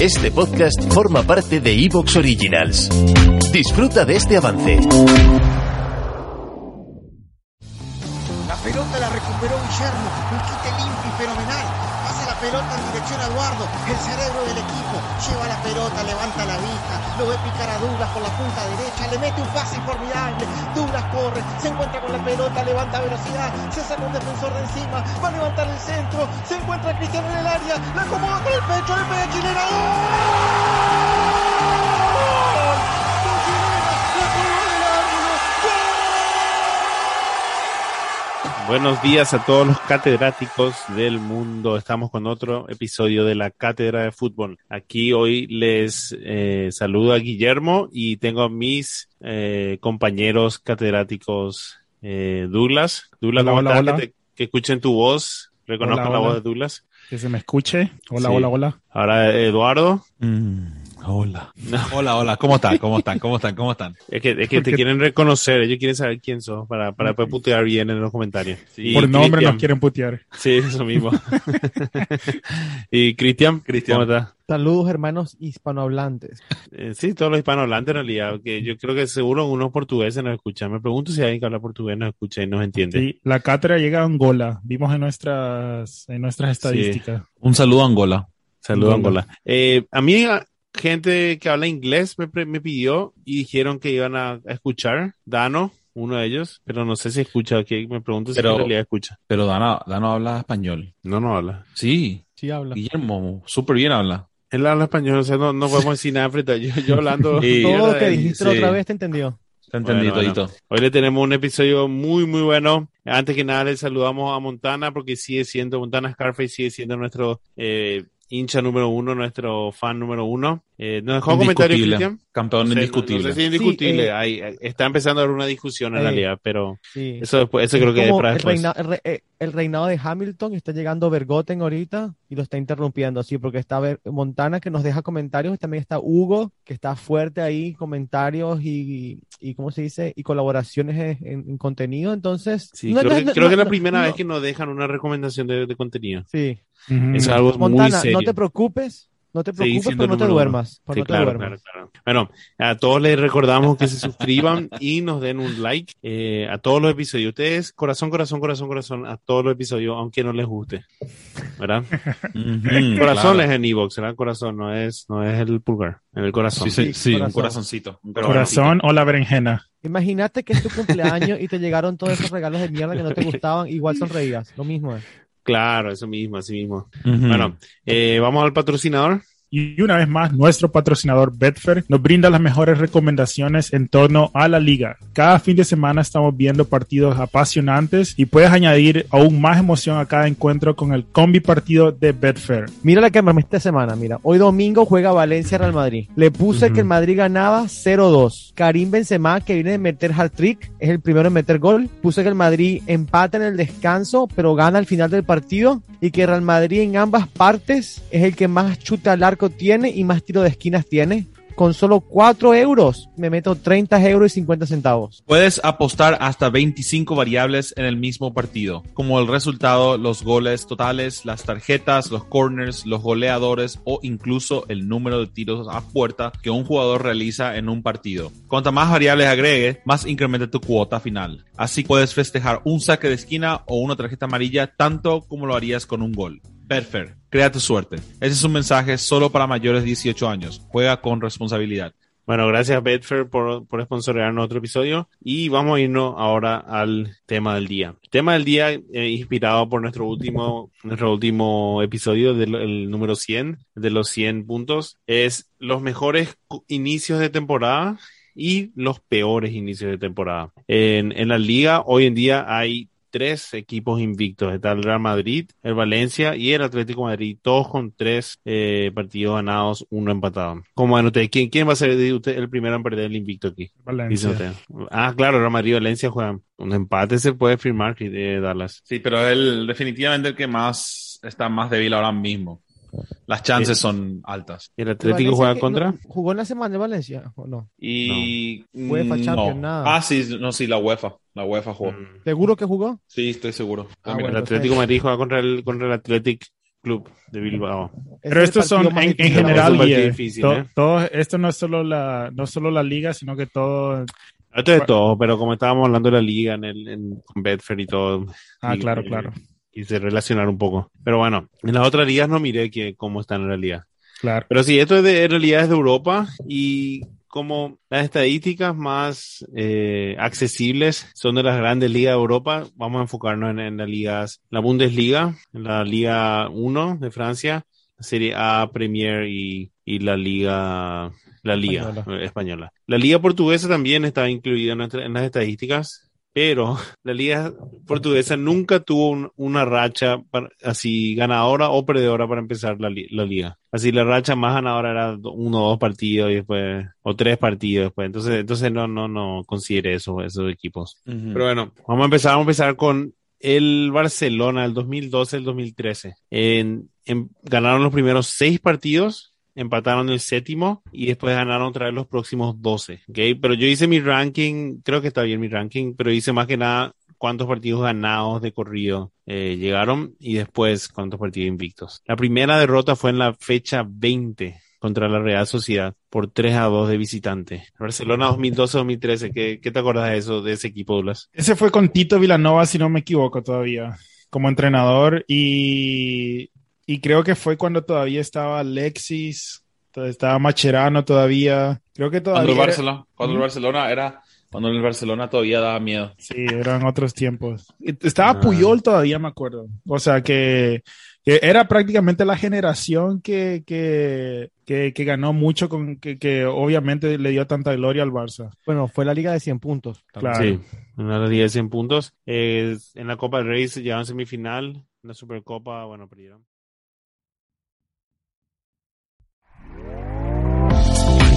Este podcast forma parte de Evox Originals. Disfruta de este avance. La pelota la recuperó Guillermo, un quite limpio y fenomenal. Pelota en dirección a Eduardo, el cerebro del equipo. Lleva la pelota, levanta la vista, lo ve picar a Douglas por la punta derecha, le mete un pase formidable. Douglas corre, se encuentra con la pelota, levanta velocidad, se saca un defensor de encima, va a levantar el centro, se encuentra Cristiano en el área, la acomoda con el pecho, pega a Chilena. Buenos días a todos los catedráticos del mundo. Estamos con otro episodio de la Cátedra de Fútbol. Aquí hoy les eh, saludo a Guillermo y tengo a mis eh, compañeros catedráticos eh, Douglas. Douglas, Hola, ¿cómo hola, estás? hola. Que, te- que escuchen tu voz. Reconozcan la voz de Douglas. Que se me escuche. Hola, Sí. hola, hola. Ahora Eduardo. Hola. Hola, hola. ¿Cómo están? ¿Cómo están? ¿Cómo están? ¿Cómo están? Es que, es que te quieren reconocer. Ellos quieren saber quién sos para, para poder putear bien en los comentarios. Por nombre Cristian. nos quieren putear. Sí, eso mismo. y Cristian, Cristian. ¿cómo estás? Saludos, hermanos hispanohablantes. Eh, sí, todos los hispanohablantes en realidad, que yo creo que seguro unos portugueses nos escuchan. Me pregunto si alguien que habla portugués nos escucha y nos entiende. Sí, la cátedra llega a Angola. Vimos en nuestras, en nuestras estadísticas. Un saludo a Angola. Saludos, Angola. Angola. Eh, a mí, gente que habla inglés me, pidió y dijeron que iban a, a escuchar. Dano, uno de ellos, pero no sé si escucha. Que me pregunto si en realidad escucha. Pero Dana, Dana habla español. No, no habla. Sí. Sí, habla. Guillermo, súper bien habla. Él habla español, o sea, no, no podemos decir nada frente a yo, yo hablando. Sí. Todo lo que dijiste sí. otra vez te entendió. Te entendí Bueno, bueno. todito. Hoy le tenemos un episodio muy, muy bueno. Antes que nada, le saludamos a Montana porque sigue siendo, Montana Scarface sigue siendo nuestro eh, hincha número uno, nuestro fan número uno. Eh, ¿Nos dejó un comentario. Cristian? Campeón No sé, indiscutible. No, sé si indiscutible. Sí, eh, Hay- eh, está empezando a haber una discusión en eh, realidad, pero Sí. eso después, eso Es creo que es para el, reina- el re- eh, el reinado de Hamilton está llegando Bergotten ahorita y lo está interrumpiendo, sí, porque está Ver- Montana que nos deja comentarios y también está Hugo que está fuerte ahí, comentarios y, y ¿cómo se dice? Y colaboraciones en, en contenido, entonces... Sí, no- creo, no- que, no- creo que es la no- primera no- vez que nos dejan una recomendación de, de contenido. Sí, Es algo muy Montana, serio. no te preocupes, no te preocupes, pero no te duermas, pero Sí, no te claro, duermas. claro, claro. Bueno, a todos les recordamos que se suscriban y nos den un like eh, a todos los episodios. Ustedes, corazón, corazón, corazón, corazón, a todos los episodios, aunque no les guste. ¿Verdad? Corazón claro. es en Evox, ¿verdad? Corazón, no es, no es el pulgar, en el corazón. Sí, sí, sí, un corazón. corazoncito. Un Corazón o la berenjena. Imagínate que es tu cumpleaños y te llegaron todos esos regalos de mierda que no te gustaban, igual sonreías, lo mismo es. Claro, eso mismo, así mismo. Bueno, eh, vamos al patrocinador. Y una vez más, nuestro patrocinador Betfair nos brinda las mejores recomendaciones en torno a la liga. Cada fin de semana estamos viendo partidos apasionantes y puedes añadir aún más emoción a cada encuentro con el combi partido de Betfair. Mira la que me esta semana, mira. Hoy domingo juega Valencia Real Madrid. Le puse que el Madrid ganaba 0-2. Karim Benzema, que viene de meter hat-trick, es el primero en meter gol. Puse que el Madrid empata en el descanso, pero gana al final del partido. Y que Real Madrid en ambas partes es el que más chuta al arco tiene y más tiro de esquinas tiene. Con solo 4 euros me meto 30 euros y 50 centavos. Puedes apostar hasta 25 variables en el mismo partido, como el resultado, los goles totales, las tarjetas, los corners, los goleadores o incluso el número de tiros a puerta que un jugador realiza en un partido. Cuanta más variables agregue, más incrementa tu cuota final. Así puedes festejar un saque de esquina o una tarjeta amarilla tanto como lo harías con un gol. Betfair, crea tu suerte. Ese es un mensaje solo para mayores de 18 años. Juega con responsabilidad. Bueno, gracias Betfair por, por sponsorearnos otro episodio y vamos a irnos ahora al tema del día. El tema del día eh, inspirado por nuestro último, nuestro último episodio del el número 100, de los 100 puntos, es los mejores inicios de temporada y los peores inicios de temporada. En, en la liga hoy en día hay tres equipos invictos. Está el Real Madrid, el Valencia y el Atlético de Madrid, todos con tres eh, partidos ganados, uno empatado. Como ven ustedes, ¿quién, quién va a ser usted el primero en perder el invicto aquí? Valencia. Ah, claro, Real Madrid y Valencia juegan. Un empate se puede firmar de Dallas. Sí, pero el, definitivamente el que más está más débil ahora mismo. Las chances son altas. ¿Y el ¿Y Atlético Valencia juega contra? ¿No- ¿Jugó en la semana de Valencia o no? Y UEFA mm, Champions, no. nada. Ah, sí, no, sí, la UEFA. La UEFA jugó. Mm. ¿Seguro que jugó? Sí, estoy seguro. Ah, El. Atlético Madrid juega contra el, contra el Athletic Club de Bilbao. Pero estos son, en, en general, Guille, difícil, to- ¿eh? todo, esto no es solo la, no solo la liga, sino que todo. Esto es todo, pero como estábamos hablando de la liga en el, en, con Bedford y todo. Ah, y- claro, claro, Quise relacionar un poco. Pero bueno, en las otras ligas no miré que, cómo están en realidad. claro. Pero sí, esto es de, en realidad es de Europa y como las estadísticas más eh, accesibles son de las grandes ligas de Europa, vamos a enfocarnos en, en las ligas, la Bundesliga, en la Liga 1 de Francia, la Serie A, Premier y, y la Liga, la Liga Española. española. La Liga portuguesa también está incluida en, nuestra- en las estadísticas. Pero la liga portuguesa nunca tuvo un- una racha para- así ganadora o perdedora para empezar la, li- la liga. Así la racha más ganadora era uno o dos partidos y después, o tres partidos después. Entonces, entonces no, no, no considere eso, esos equipos. Pero bueno, vamos a empezar, vamos a empezar con el Barcelona del 2012 al 2013. En- en- ganaron los primeros seis partidos, empataron el séptimo y después ganaron otra vez los próximos 12. ¿ok? Pero yo hice mi ranking, creo que está bien mi ranking, pero hice más que nada cuántos partidos ganados de corrido eh, llegaron y después cuántos partidos invictos. La primera derrota fue en la fecha 20 contra la Real Sociedad por 3 a 2 de visitante. Barcelona 2012-2013, ¿qué, ¿qué te acuerdas de eso, de ese equipo, Douglas? Ese fue con Tito Vilanova, si no me equivoco, todavía, como entrenador. Y, y creo que fue cuando todavía estaba Alexis, estaba Macherano todavía. Creo que Cuando todavía. el era- Barcelona, cuando el. Barcelona era, cuando el Barcelona todavía daba miedo. Sí, eran otros tiempos. Estaba Ah. Puyol todavía, me acuerdo. O sea, que, que era prácticamente la generación que, que, que, que ganó mucho, con que, que obviamente le dio tanta gloria al Barça. Bueno, fue la liga de 100 puntos. Claro. Sí, una de 10 100 puntos. Eh, en la Copa del Rey se llegaron a semifinal, en la Supercopa, bueno, perdieron.